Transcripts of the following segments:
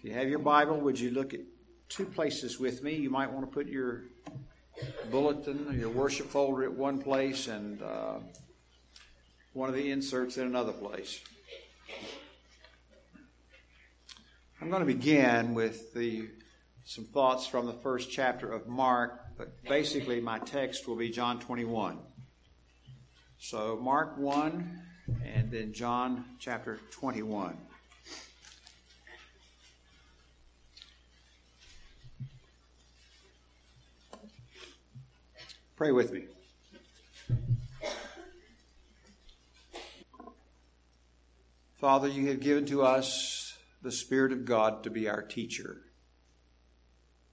If you have your Bible, would you look at two places with me? You might want to put your bulletin or your worship folder at one place and uh, one of the inserts in another place. I'm going to begin with the some thoughts from the first chapter of Mark, but basically my text will be John 21. So Mark 1 and then John chapter 21. Pray with me. Father, you have given to us the Spirit of God to be our teacher.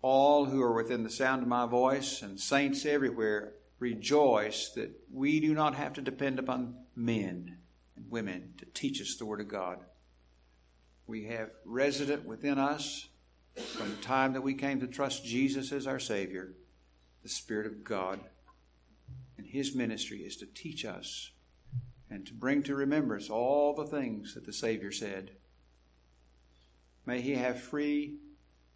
All who are within the sound of my voice and saints everywhere rejoice that we do not have to depend upon men and women to teach us the Word of God. We have resident within us from the time that we came to trust Jesus as our Savior, the Spirit of God. And His ministry is to teach us and to bring to remembrance all the things that the Savior said. May He have free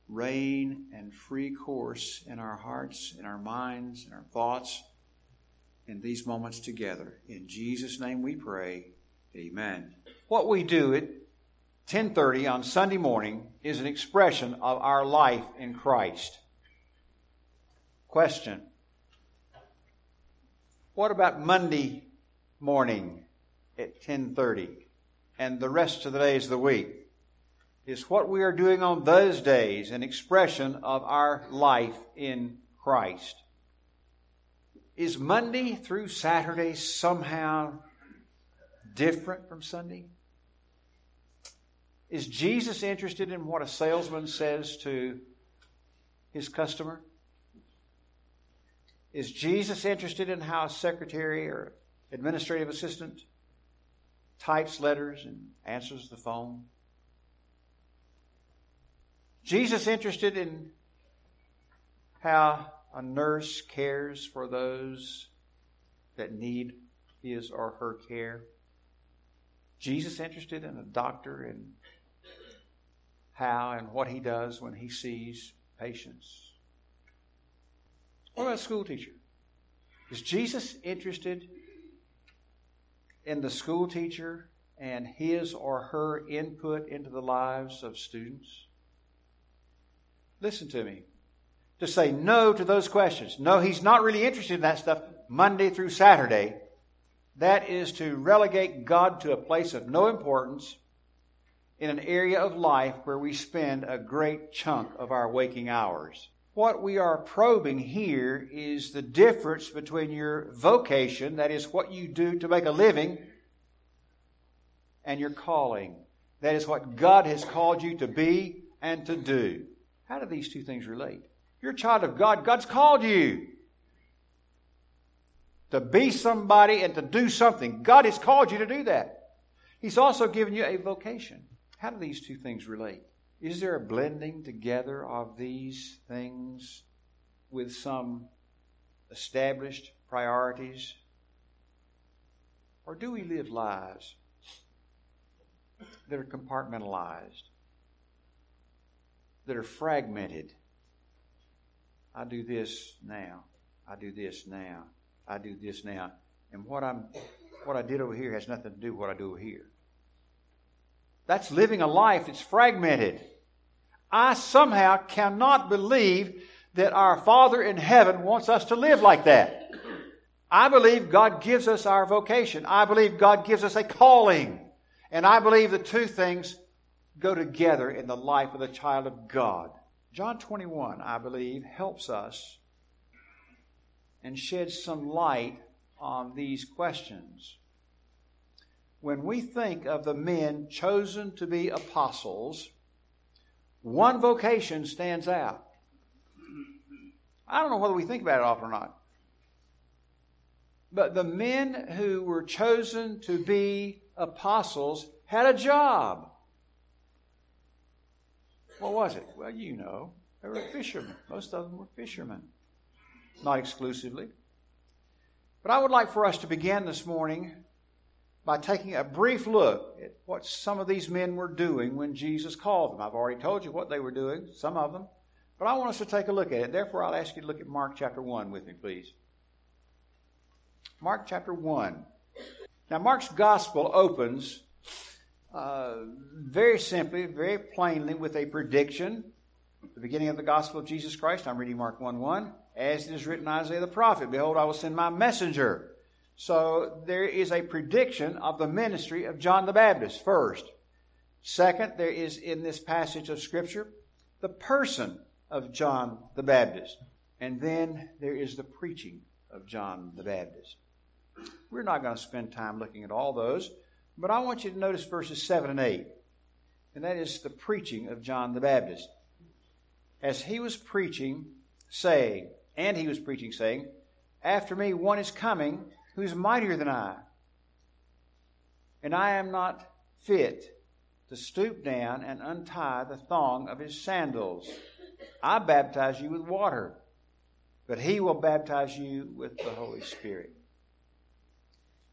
reign and free course in our hearts, in our minds, in our thoughts, in these moments together. In Jesus' name we pray. Amen. What we do at 10:30 on Sunday morning is an expression of our life in Christ. Question. What about Monday morning at 10:30 and the rest of the days of the week? Is what we are doing on those days an expression of our life in Christ? Is Monday through Saturday somehow different from Sunday? Is Jesus interested in what a salesman says to his customer? Is Jesus interested in how a secretary or administrative assistant types letters and answers the phone? Jesus interested in how a nurse cares for those that need his or her care? Jesus interested in a doctor and how and what he does when he sees patients? What about a school teacher? Is Jesus interested in the school teacher and his or her input into the lives of students? Listen to me. To say no to those questions. No, he's not really interested in that stuff Monday through Saturday. That is to relegate God to a place of no importance in an area of life where we spend a great chunk of our waking hours. What we are probing here is the difference between your vocation, that is what you do to make a living, and your calling. That is what God has called you to be and to do. How do these two things relate? You're a child of God. God's called you to be somebody and to do something. God has called you to do that. He's also given you a vocation. How do these two things relate? Is there a blending together of these things with some established priorities? Or do we live lives that are compartmentalized, that are fragmented? I do this now. I do this now. I do this now. And what I'm what I did over here has nothing to do with what I do over here. That's living a life that's fragmented. I somehow cannot believe that our Father in heaven wants us to live like that. I believe God gives us our vocation. I believe God gives us a calling. And I believe the two things go together in the life of the child of God. John 21, I believe, helps us and sheds some light on these questions. When we think of the men chosen to be apostles, one vocation stands out. I don't know whether we think about it often or not. But the men who were chosen to be apostles had a job. What was it? Well, you know, they were fishermen. Most of them were fishermen, not exclusively. But I would like for us to begin this morning by taking a brief look at what some of these men were doing when Jesus called them. I've already told you what they were doing, some of them, but I want us to take a look at it. Therefore, I'll ask you to look at Mark chapter 1 with me, please. Mark chapter 1. Now, Mark's gospel opens uh, very simply, very plainly, with a prediction. The beginning of the gospel of Jesus Christ, I'm reading Mark 1 1. As it is written in Isaiah the prophet, Behold, I will send my messenger so there is a prediction of the ministry of John the Baptist first. Second, there is in this passage of Scripture the person of John the Baptist. And then there is the preaching of John the Baptist. We're not going to spend time looking at all those, but I want you to notice verses 7 and 8. And that is the preaching of John the Baptist. As he was preaching, saying, and he was preaching, saying, After me one is coming who's mightier than I. And I am not fit to stoop down and untie the thong of his sandals. I baptize you with water, but he will baptize you with the Holy Spirit.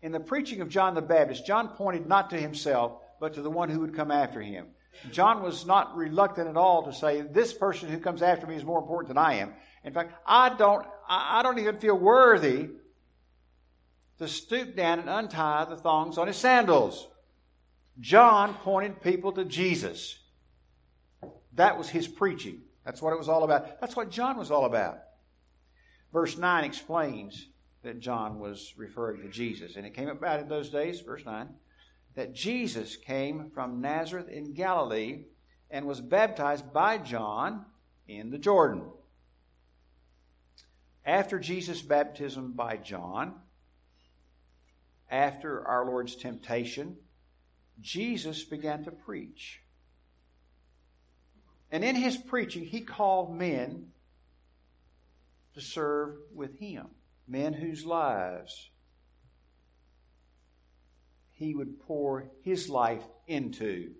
In the preaching of John the Baptist, John pointed not to himself, but to the one who would come after him. John was not reluctant at all to say, This person who comes after me is more important than I am. In fact, I don't, I don't even feel worthy to stoop down and untie the thongs on his sandals. John pointed people to Jesus. That was his preaching. That's what it was all about. That's what John was all about. Verse 9 explains that John was referring to Jesus. And it came about in those days, verse 9, that Jesus came from Nazareth in Galilee and was baptized by John in the Jordan. After Jesus' baptism by John, after our Lord's temptation, Jesus began to preach. And in his preaching, he called men to serve with him, men whose lives he would pour his life into,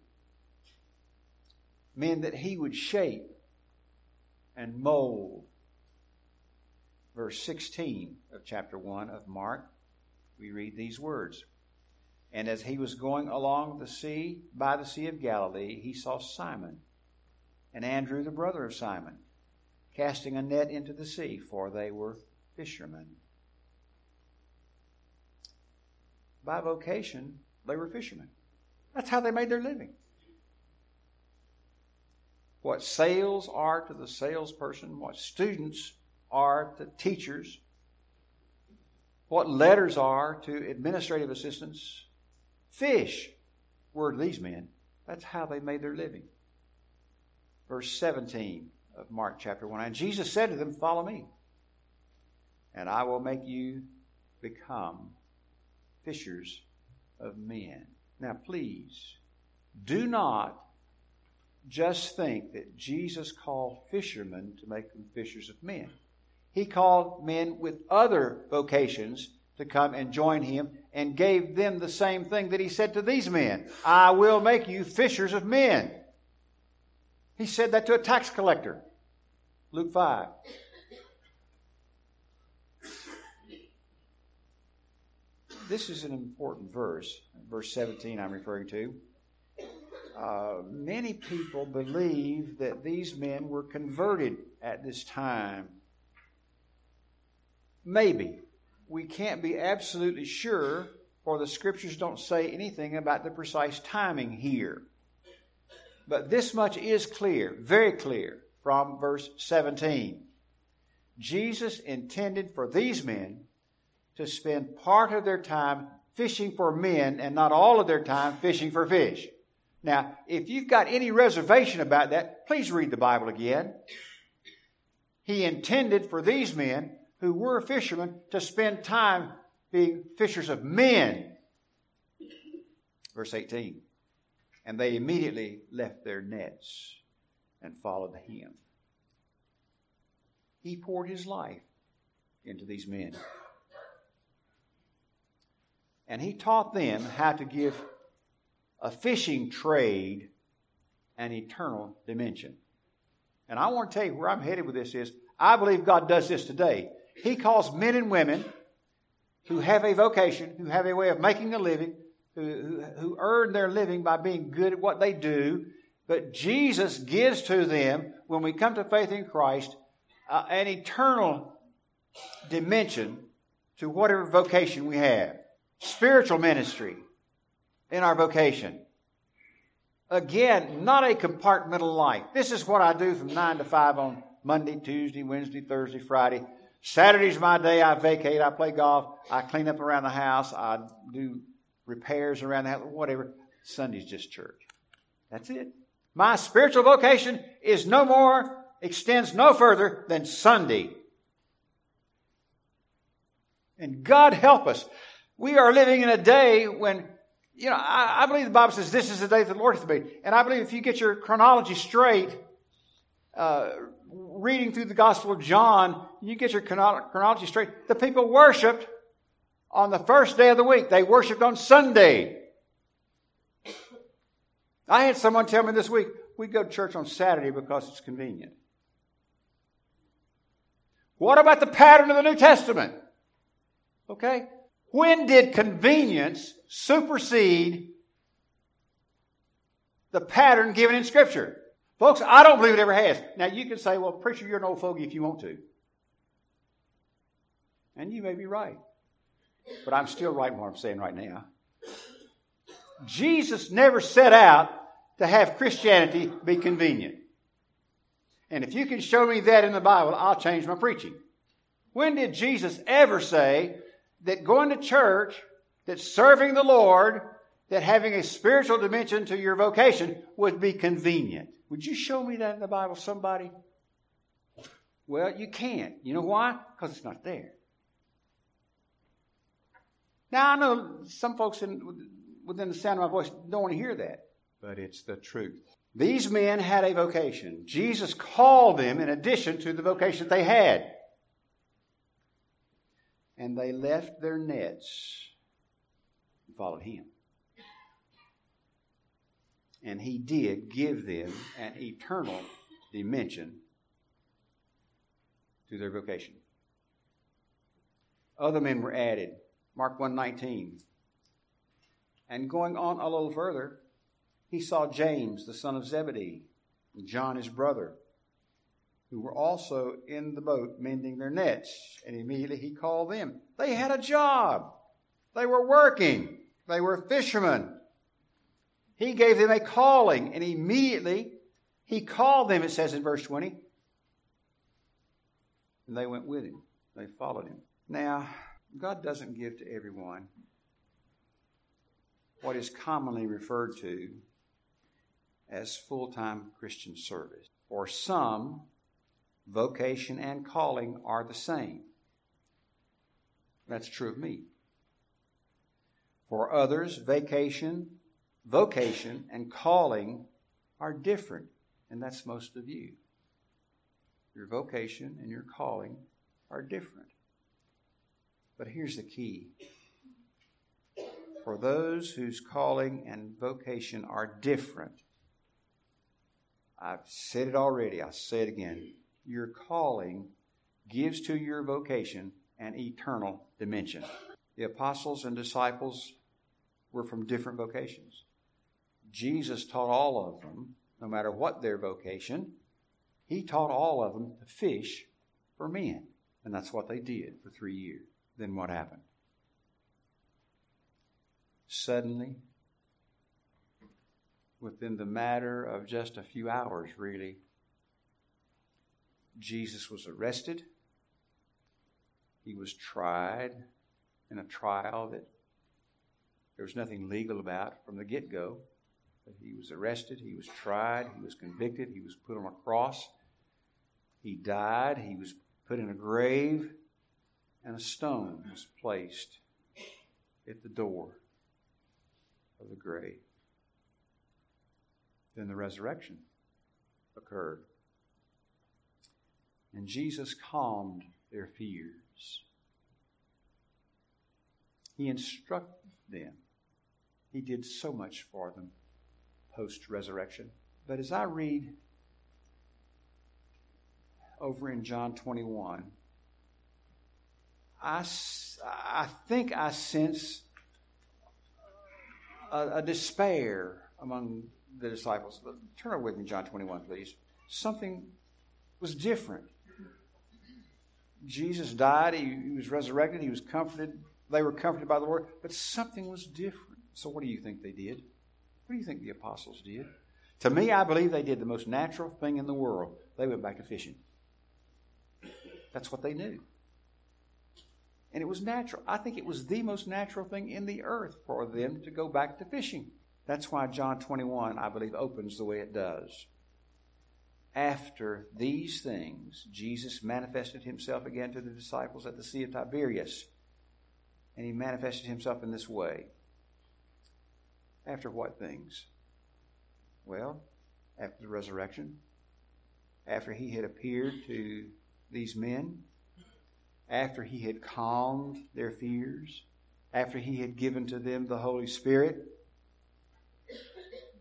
men that he would shape and mold. Verse 16 of chapter 1 of Mark we read these words. And as he was going along the sea, by the Sea of Galilee, he saw Simon and Andrew, the brother of Simon, casting a net into the sea, for they were fishermen. By vocation, they were fishermen. That's how they made their living. What sales are to the salesperson, what students are to teachers, what letters are to administrative assistants. Fish were these men. That's how they made their living. Verse 17 of Mark chapter 1. And Jesus said to them, Follow me, and I will make you become fishers of men. Now, please, do not just think that Jesus called fishermen to make them fishers of men he called men with other vocations to come and join him and gave them the same thing that he said to these men I will make you fishers of men. He said that to a tax collector. Luke 5. This is an important verse, verse 17 I'm referring to. Uh, many people believe that these men were converted at this time Maybe. We can't be absolutely sure, for the scriptures don't say anything about the precise timing here. But this much is clear, very clear, from verse 17. Jesus intended for these men to spend part of their time fishing for men and not all of their time fishing for fish. Now, if you've got any reservation about that, please read the Bible again. He intended for these men who were fishermen to spend time being fishers of men. Verse 18. And they immediately left their nets and followed him. He poured his life into these men. And he taught them how to give a fishing trade an eternal dimension. And I want to tell you where I'm headed with this is I believe God does this today. He calls men and women who have a vocation, who have a way of making a living, who, who earn their living by being good at what they do, but Jesus gives to them, when we come to faith in Christ, uh, an eternal dimension to whatever vocation we have. Spiritual ministry in our vocation. Again, not a compartmental life. This is what I do from 9 to 5 on Monday, Tuesday, Wednesday, Thursday, Friday. Saturday's my day. I vacate. I play golf. I clean up around the house. I do repairs around the house, whatever. Sunday's just church. That's it. My spiritual vocation is no more, extends no further than Sunday. And God help us. We are living in a day when you know, I, I, believe the Bible says this is the day that the Lord has made. And I believe if you get your chronology straight, uh, reading through the Gospel of John, you get your chronology straight. The people worshiped on the first day of the week. They worshiped on Sunday. I had someone tell me this week, we go to church on Saturday because it's convenient. What about the pattern of the New Testament? Okay? When did convenience supersede the pattern given in Scripture? Folks, I don't believe it ever has. Now, you can say, well, preacher, you're an old fogey if you want to. And you may be right. But I'm still right in what I'm saying right now. Jesus never set out to have Christianity be convenient. And if you can show me that in the Bible, I'll change my preaching. When did Jesus ever say, that going to church, that serving the Lord, that having a spiritual dimension to your vocation would be convenient. Would you show me that in the Bible, somebody? Well, you can't. You know why? Because it's not there. Now, I know some folks in, within the sound of my voice don't want to hear that, but it's the truth. These men had a vocation. Jesus called them in addition to the vocation that they had and they left their nets and followed him. And he did give them an eternal dimension to their vocation. Other men were added. Mark 119. And going on a little further, he saw James, the son of Zebedee, and John, his brother who were also in the boat mending their nets. And immediately he called them. They had a job. They were working. They were fishermen. He gave them a calling, and immediately he called them, it says in verse 20. And they went with him. They followed him. Now, God doesn't give to everyone what is commonly referred to as full time Christian service. For some, vocation and calling are the same. That's true of me. For others, vacation, vocation, and calling are different, and that's most of you. Your vocation and your calling are different. But here's the key for those whose calling and vocation are different, I've said it already, I'll say it again your calling gives to your vocation an eternal dimension. The apostles and disciples were from different vocations. Jesus taught all of them, no matter what their vocation, he taught all of them to fish for men. And that's what they did for three years. Then what happened? Suddenly, within the matter of just a few hours, really, Jesus was arrested. He was tried in a trial that there was nothing legal about from the get go. He was arrested, he was tried, he was convicted, he was put on a cross, he died, he was put in a grave, and a stone was placed at the door of the grave. Then the resurrection occurred. And Jesus calmed their fears. He instructed them. He did so much for them post resurrection. But as I read over in John 21, I, I think I sense a, a despair among the disciples. Turn over with me, John 21, please. Something was different. Jesus died, he, he was resurrected, he was comforted, they were comforted by the Lord, but something was different. So, what do you think they did? What do you think the apostles did? To me, I believe they did the most natural thing in the world. They went back to fishing. That's what they knew. And it was natural. I think it was the most natural thing in the earth for them to go back to fishing. That's why John 21, I believe, opens the way it does. After these things, Jesus manifested himself again to the disciples at the Sea of Tiberias. And he manifested himself in this way. After what things? Well, after the resurrection, after he had appeared to these men, after he had calmed their fears, after he had given to them the Holy Spirit.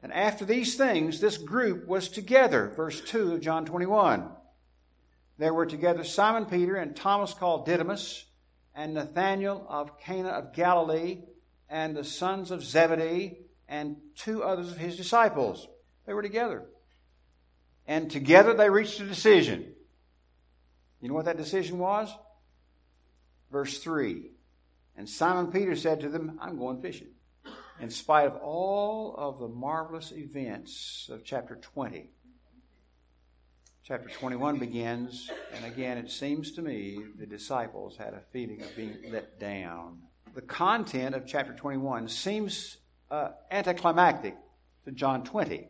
And after these things, this group was together. Verse 2 of John 21. There were together Simon Peter and Thomas called Didymus, and Nathanael of Cana of Galilee, and the sons of Zebedee, and two others of his disciples. They were together. And together they reached a decision. You know what that decision was? Verse 3 And Simon Peter said to them, I'm going fishing. In spite of all of the marvelous events of chapter 20, chapter 21 begins, and again, it seems to me the disciples had a feeling of being let down. The content of chapter 21 seems uh, anticlimactic to John 20.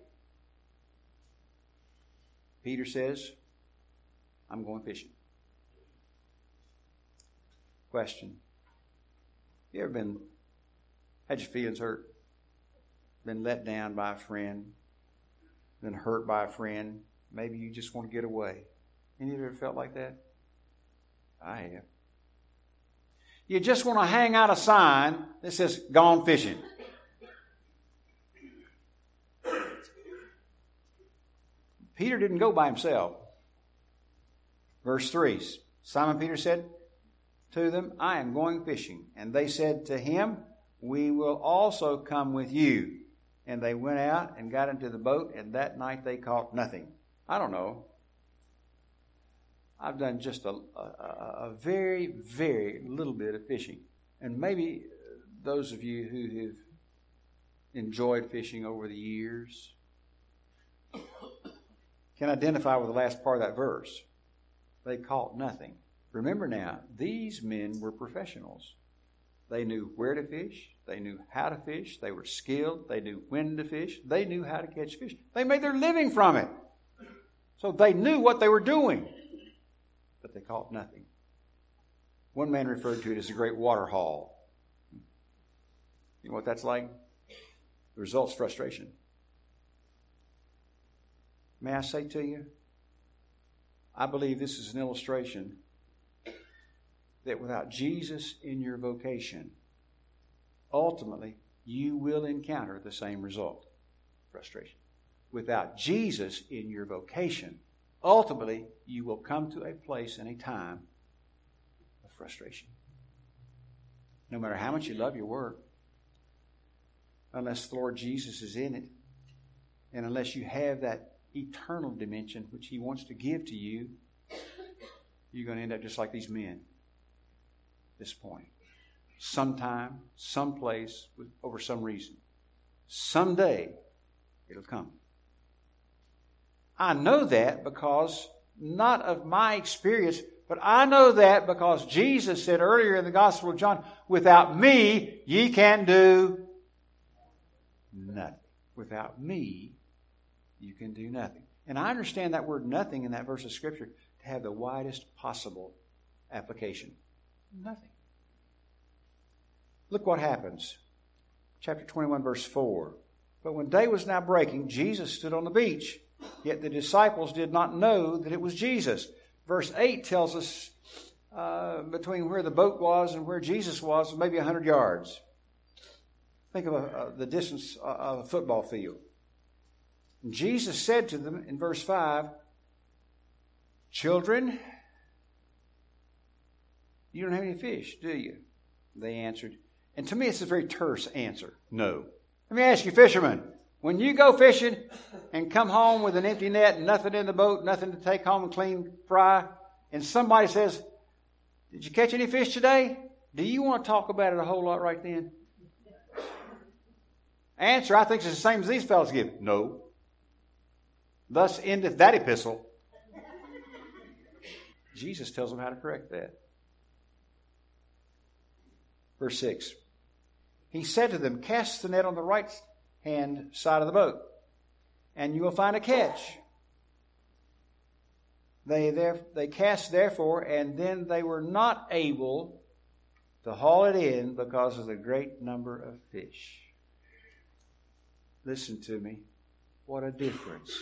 Peter says, I'm going fishing. Question. You ever been, had your feelings hurt? Been let down by a friend? Been hurt by a friend? Maybe you just want to get away. Any of you ever felt like that? I have. You just want to hang out a sign that says, Gone fishing. Peter didn't go by himself. Verse 3 Simon Peter said, to them, I am going fishing. And they said to him, We will also come with you. And they went out and got into the boat, and that night they caught nothing. I don't know. I've done just a, a, a very, very little bit of fishing. And maybe those of you who have enjoyed fishing over the years can identify with the last part of that verse. They caught nothing. Remember now, these men were professionals. They knew where to fish, they knew how to fish, they were skilled, they knew when to fish, they knew how to catch fish. They made their living from it. So they knew what they were doing, but they caught nothing. One man referred to it as a great water haul. You know what that's like? The result's frustration. May I say to you, I believe this is an illustration that without Jesus in your vocation, ultimately you will encounter the same result frustration. Without Jesus in your vocation, ultimately you will come to a place and a time of frustration. No matter how much you love your work, unless the Lord Jesus is in it, and unless you have that eternal dimension which He wants to give to you, you're going to end up just like these men this point. Sometime, someplace, over some reason. Someday, it'll come. I know that because not of my experience, but I know that because Jesus said earlier in the Gospel of John, without me, ye can do nothing. Without me, you can do nothing. And I understand that word nothing in that verse of Scripture to have the widest possible application. Nothing. Look what happens. Chapter 21, verse 4. But when day was now breaking, Jesus stood on the beach. Yet the disciples did not know that it was Jesus. Verse 8 tells us uh, between where the boat was and where Jesus was, maybe 100 yards. Think of a, a, the distance of a football field. Jesus said to them in verse 5 Children, you don't have any fish, do you? They answered, and to me, it's a very terse answer no. Let me ask you, fishermen, when you go fishing and come home with an empty net nothing in the boat, nothing to take home and clean fry, and somebody says, Did you catch any fish today? Do you want to talk about it a whole lot right then? Answer, I think it's the same as these fellows give. No. Thus endeth that epistle. Jesus tells them how to correct that. Verse 6. He said to them, Cast the net on the right hand side of the boat, and you will find a catch. They, there, they cast therefore, and then they were not able to haul it in because of the great number of fish. Listen to me. What a difference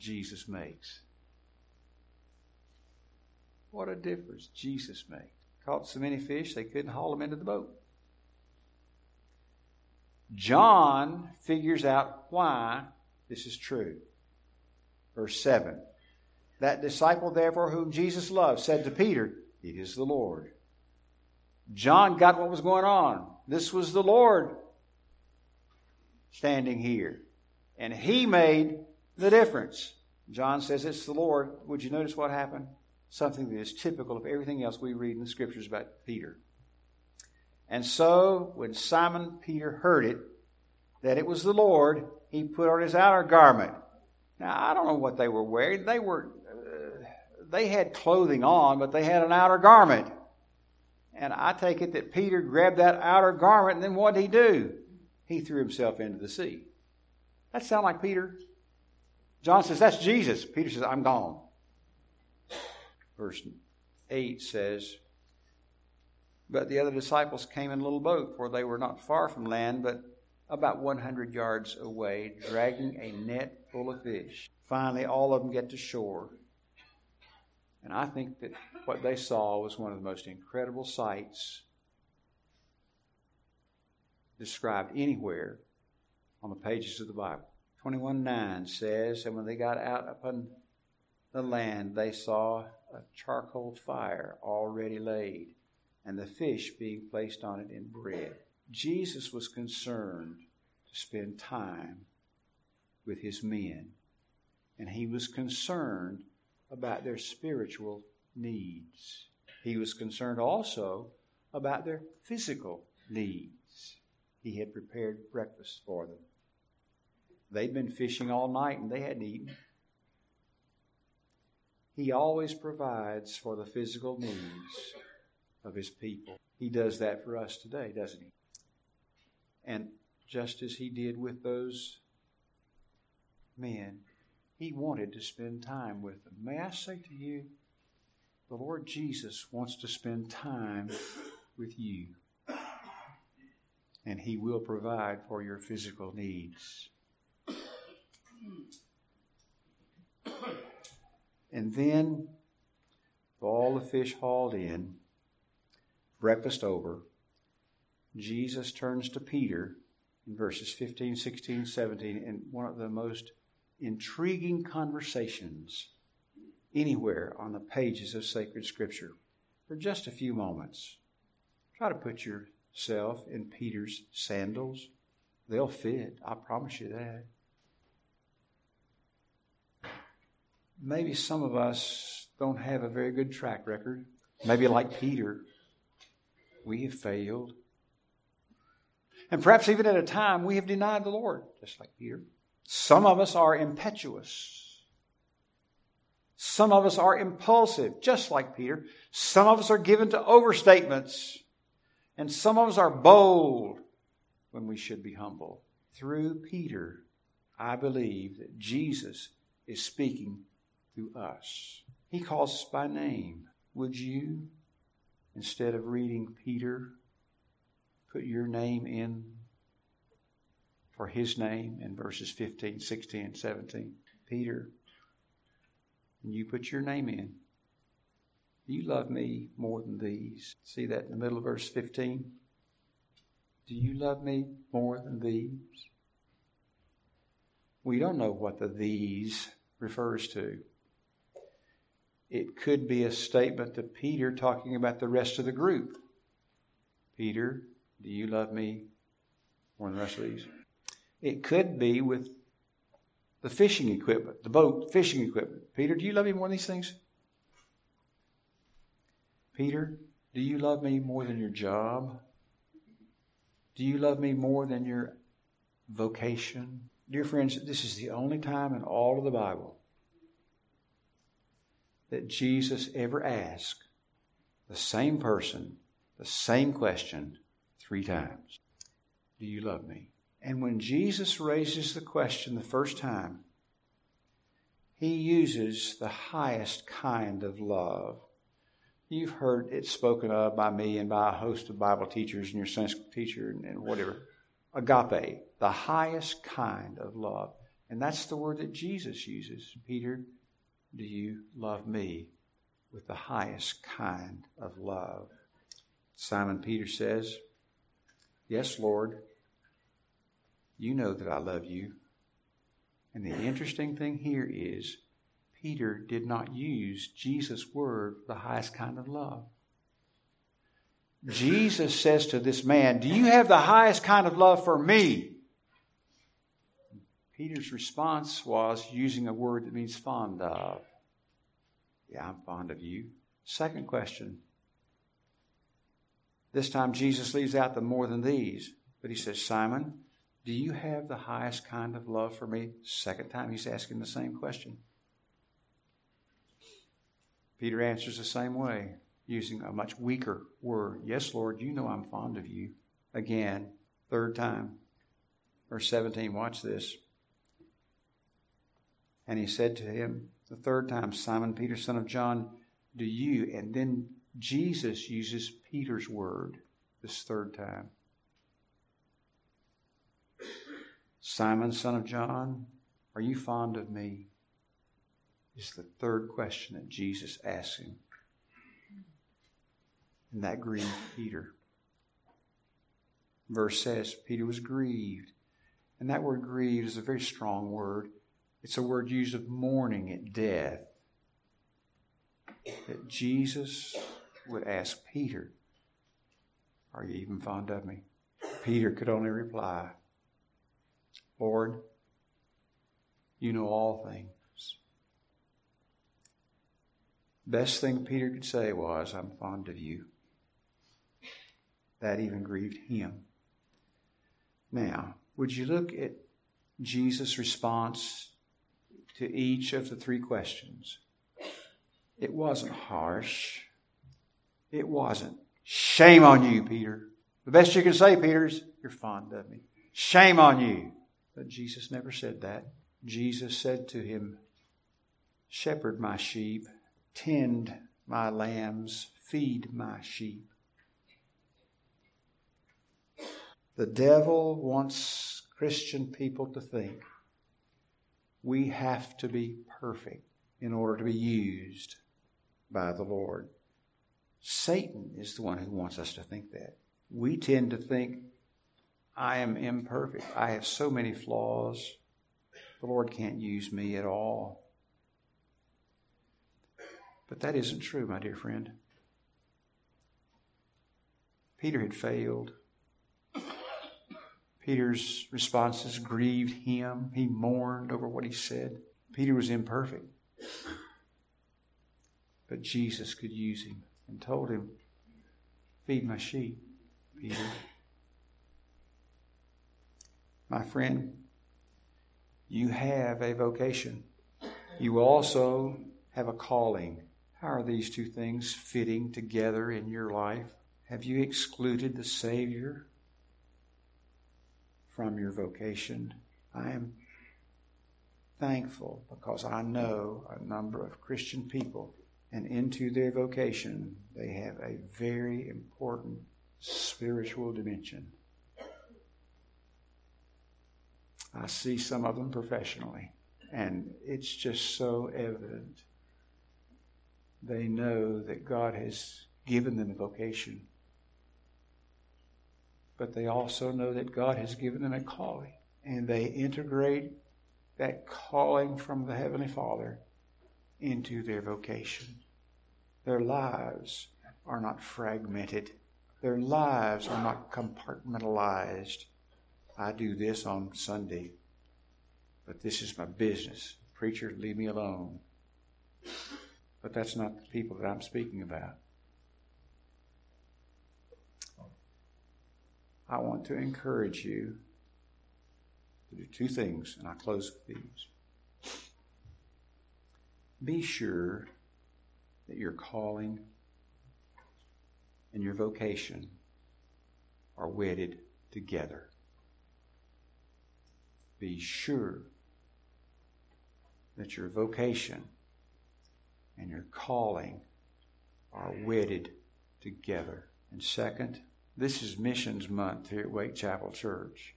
Jesus makes. What a difference Jesus makes. Caught so many fish they couldn't haul them into the boat. John figures out why this is true. Verse 7 That disciple, therefore, whom Jesus loved, said to Peter, It is the Lord. John got what was going on. This was the Lord standing here. And he made the difference. John says it's the Lord. Would you notice what happened? Something that is typical of everything else we read in the scriptures about Peter. And so, when Simon Peter heard it, that it was the Lord, he put on his outer garment. Now, I don't know what they were wearing. They were, uh, they had clothing on, but they had an outer garment. And I take it that Peter grabbed that outer garment, and then what did he do? He threw himself into the sea. That sound like Peter? John says, That's Jesus. Peter says, I'm gone. Verse 8 says, but the other disciples came in a little boat, for they were not far from land, but about 100 yards away, dragging a net full of fish. Finally, all of them get to shore. And I think that what they saw was one of the most incredible sights described anywhere on the pages of the Bible. 21 9 says, And when they got out upon the land, they saw a charcoal fire already laid and the fish being placed on it in bread. Jesus was concerned to spend time with his men, and he was concerned about their spiritual needs. He was concerned also about their physical needs. He had prepared breakfast for them. They'd been fishing all night and they hadn't eaten. He always provides for the physical needs of his people. He does that for us today, doesn't he? And just as he did with those men, he wanted to spend time with them. May I say to you, the Lord Jesus wants to spend time with you. And he will provide for your physical needs. Hmm. And then, all the fish hauled in, breakfast over, Jesus turns to Peter in verses 15, 16, 17, in one of the most intriguing conversations anywhere on the pages of sacred scripture for just a few moments. Try to put yourself in Peter's sandals. They'll fit, I promise you that. Maybe some of us don't have a very good track record. Maybe like Peter, we have failed. And perhaps even at a time we have denied the Lord, just like Peter. Some of us are impetuous. Some of us are impulsive, just like Peter. Some of us are given to overstatements. And some of us are bold when we should be humble. Through Peter, I believe that Jesus is speaking to us. He calls us by name. Would you instead of reading Peter, put your name in for his name in verses 15, 16, and 17. Peter, and you put your name in. You love me more than these. See that in the middle of verse 15? Do you love me more than these? We don't know what the these refers to. It could be a statement to Peter talking about the rest of the group. Peter, do you love me more than the rest of these? It could be with the fishing equipment, the boat fishing equipment. Peter, do you love me more than these things? Peter, do you love me more than your job? Do you love me more than your vocation? Dear friends, this is the only time in all of the Bible that Jesus ever asked the same person the same question three times Do you love me? And when Jesus raises the question the first time, he uses the highest kind of love. You've heard it spoken of by me and by a host of Bible teachers and your Sunday school teacher and, and whatever. Agape, the highest kind of love. And that's the word that Jesus uses. Peter, do you love me with the highest kind of love? Simon Peter says, Yes, Lord, you know that I love you. And the interesting thing here is, Peter did not use Jesus' word, the highest kind of love. Jesus says to this man, Do you have the highest kind of love for me? Peter's response was using a word that means fond of. Yeah, I'm fond of you. Second question. This time Jesus leaves out the more than these, but he says, Simon, do you have the highest kind of love for me? Second time he's asking the same question. Peter answers the same way, using a much weaker word. Yes, Lord, you know I'm fond of you. Again, third time. Verse 17, watch this. And he said to him the third time, Simon Peter, son of John, do you? And then Jesus uses Peter's word this third time. Simon, son of John, are you fond of me? Is the third question that Jesus asks him. And that grieved Peter. Verse says Peter was grieved. And that word grieved is a very strong word. It's a word used of mourning at death. That Jesus would ask Peter, Are you even fond of me? Peter could only reply, Lord, you know all things. Best thing Peter could say was, I'm fond of you. That even grieved him. Now, would you look at Jesus' response to each of the three questions? It wasn't harsh. It wasn't. Shame on you, Peter. The best you can say, Peter, is, You're fond of me. Shame on you. But Jesus never said that. Jesus said to him, Shepherd my sheep, tend my lambs, feed my sheep. The devil wants Christian people to think we have to be perfect in order to be used by the Lord. Satan is the one who wants us to think that. We tend to think, I am imperfect. I have so many flaws. The Lord can't use me at all. But that isn't true, my dear friend. Peter had failed. Peter's responses grieved him. He mourned over what he said. Peter was imperfect. But Jesus could use him and told him, Feed my sheep, Peter. My friend, you have a vocation. You also have a calling. How are these two things fitting together in your life? Have you excluded the Savior from your vocation? I am thankful because I know a number of Christian people and into their vocation, they have a very important spiritual dimension. I see some of them professionally, and it's just so evident. They know that God has given them a vocation, but they also know that God has given them a calling, and they integrate that calling from the Heavenly Father into their vocation. Their lives are not fragmented, their lives are not compartmentalized. I do this on Sunday, but this is my business. Preacher, leave me alone. But that's not the people that I'm speaking about. I want to encourage you to do two things, and I close with these. Be sure that your calling and your vocation are wedded together. Be sure that your vocation and your calling are wedded together. And second, this is Missions Month here at Wake Chapel Church.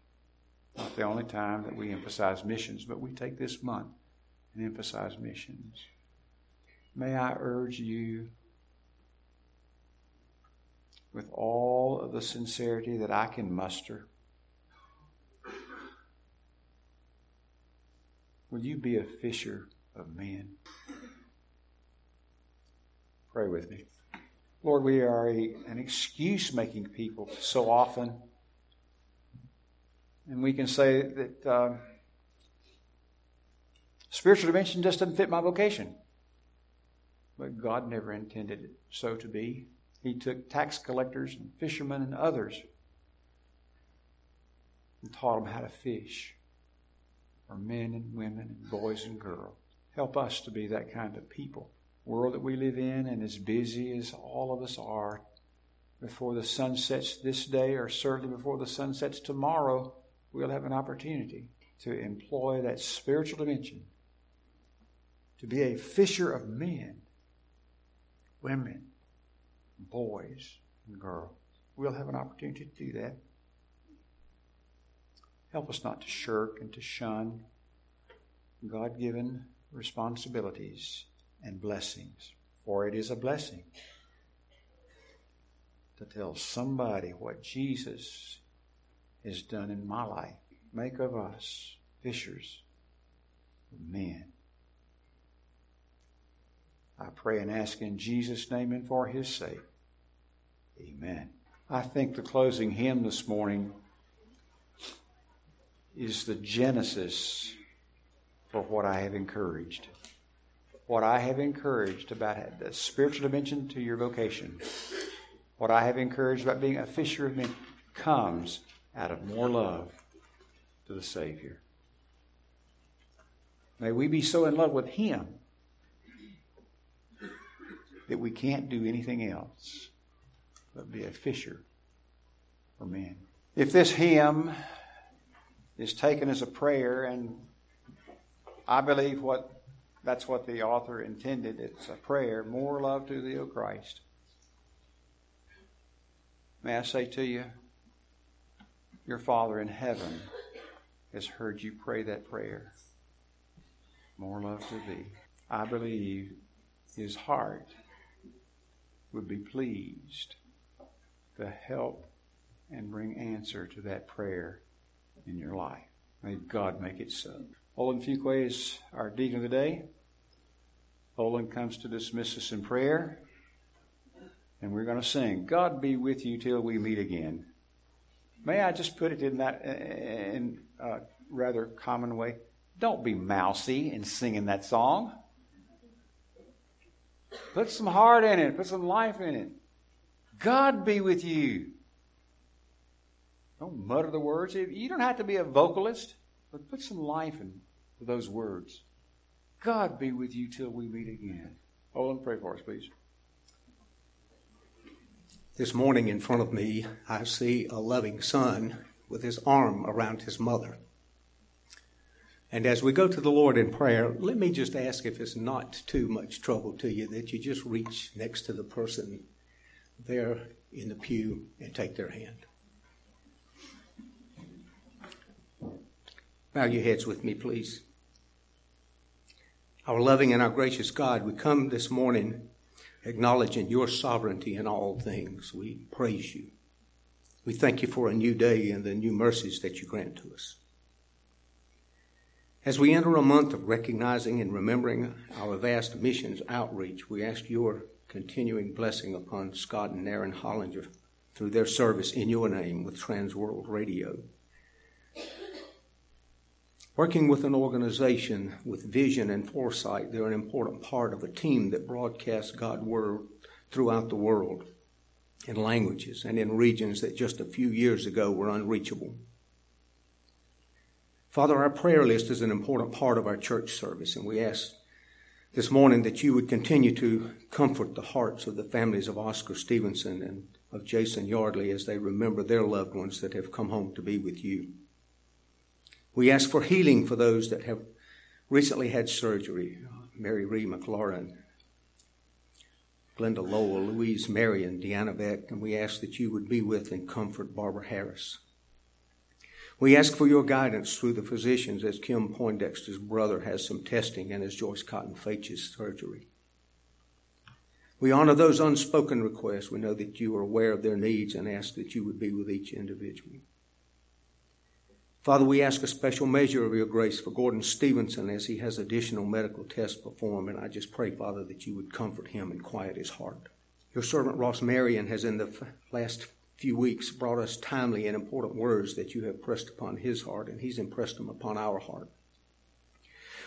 Not the only time that we emphasize missions, but we take this month and emphasize missions. May I urge you with all of the sincerity that I can muster. Will you be a fisher of men? Pray with me. Lord, we are a, an excuse making people so often. And we can say that uh, spiritual dimension just doesn't fit my vocation. But God never intended it so to be. He took tax collectors and fishermen and others and taught them how to fish for men and women and boys and girls. Help us to be that kind of people world that we live in and as busy as all of us are, before the sun sets this day, or certainly before the sun sets tomorrow, we'll have an opportunity to employ that spiritual dimension to be a fisher of men, women, boys, and girls. We'll have an opportunity to do that. Help us not to shirk and to shun God given responsibilities and blessings. For it is a blessing to tell somebody what Jesus has done in my life. Make of us fishers of men. I pray and ask in Jesus' name and for his sake. Amen. I think the closing hymn this morning is the genesis for what I have encouraged what I have encouraged about the spiritual dimension to your vocation, what I have encouraged about being a fisher of men, comes out of more love to the Savior. May we be so in love with Him that we can't do anything else but be a fisher for men. If this hymn is taken as a prayer, and I believe what that's what the author intended. It's a prayer. More love to thee, O Christ. May I say to you, your Father in heaven has heard you pray that prayer. More love to thee. I believe his heart would be pleased to help and bring answer to that prayer in your life. May God make it so. Olin Fuqua is our deacon of the day. Olin comes to dismiss us in prayer. And we're going to sing, God be with you till we meet again. May I just put it in that in a rather common way? Don't be mousy in singing that song. Put some heart in it, put some life in it. God be with you. Don't mutter the words. You don't have to be a vocalist. But put some life those words. God be with you till we meet again. Olin, pray for us, please. This morning in front of me, I see a loving son with his arm around his mother. And as we go to the Lord in prayer, let me just ask if it's not too much trouble to you that you just reach next to the person there in the pew and take their hand. Bow your heads with me, please. Our loving and our gracious God, we come this morning acknowledging your sovereignty in all things. We praise you. We thank you for a new day and the new mercies that you grant to us. As we enter a month of recognizing and remembering our vast missions outreach, we ask your continuing blessing upon Scott and Aaron Hollinger through their service in your name with Transworld Radio. Working with an organization with vision and foresight, they're an important part of a team that broadcasts God's Word throughout the world in languages and in regions that just a few years ago were unreachable. Father, our prayer list is an important part of our church service, and we ask this morning that you would continue to comfort the hearts of the families of Oscar Stevenson and of Jason Yardley as they remember their loved ones that have come home to be with you. We ask for healing for those that have recently had surgery Mary Ree McLaurin, Glenda Lowell, Louise Marion, Deanna Beck, and we ask that you would be with and comfort Barbara Harris. We ask for your guidance through the physicians as Kim Poindexter's brother has some testing and as Joyce Cotton Faitch's surgery. We honor those unspoken requests. We know that you are aware of their needs and ask that you would be with each individual. Father, we ask a special measure of your grace for Gordon Stevenson as he has additional medical tests performed, and I just pray, Father, that you would comfort him and quiet his heart. Your servant Ross Marion has in the last few weeks brought us timely and important words that you have pressed upon his heart, and he's impressed them upon our heart.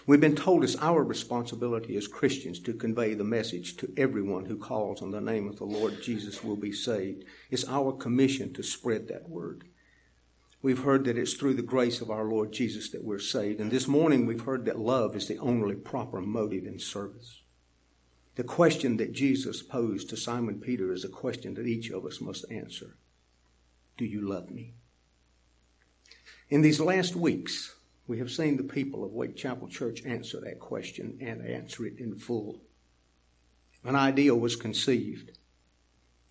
We've been told it's our responsibility as Christians to convey the message to everyone who calls on the name of the Lord Jesus will be saved. It's our commission to spread that word. We've heard that it's through the grace of our Lord Jesus that we're saved. And this morning we've heard that love is the only proper motive in service. The question that Jesus posed to Simon Peter is a question that each of us must answer. Do you love me? In these last weeks, we have seen the people of Wake Chapel Church answer that question and answer it in full. An idea was conceived.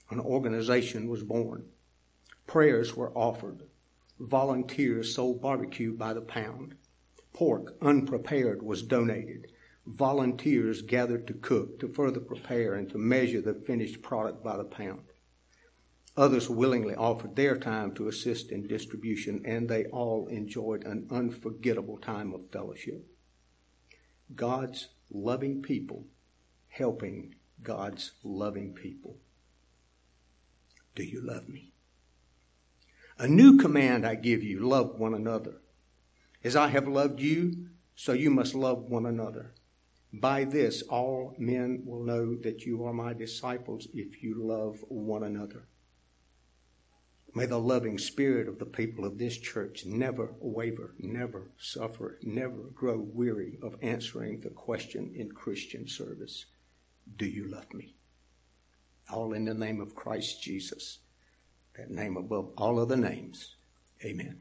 An organization was born. Prayers were offered volunteers sold barbecue by the pound. Pork, unprepared, was donated. Volunteers gathered to cook, to further prepare, and to measure the finished product by the pound. Others willingly offered their time to assist in distribution, and they all enjoyed an unforgettable time of fellowship. God's loving people helping God's loving people. Do you love me? A new command I give you love one another. As I have loved you, so you must love one another. By this, all men will know that you are my disciples if you love one another. May the loving spirit of the people of this church never waver, never suffer, never grow weary of answering the question in Christian service Do you love me? All in the name of Christ Jesus that name above all other names. Amen.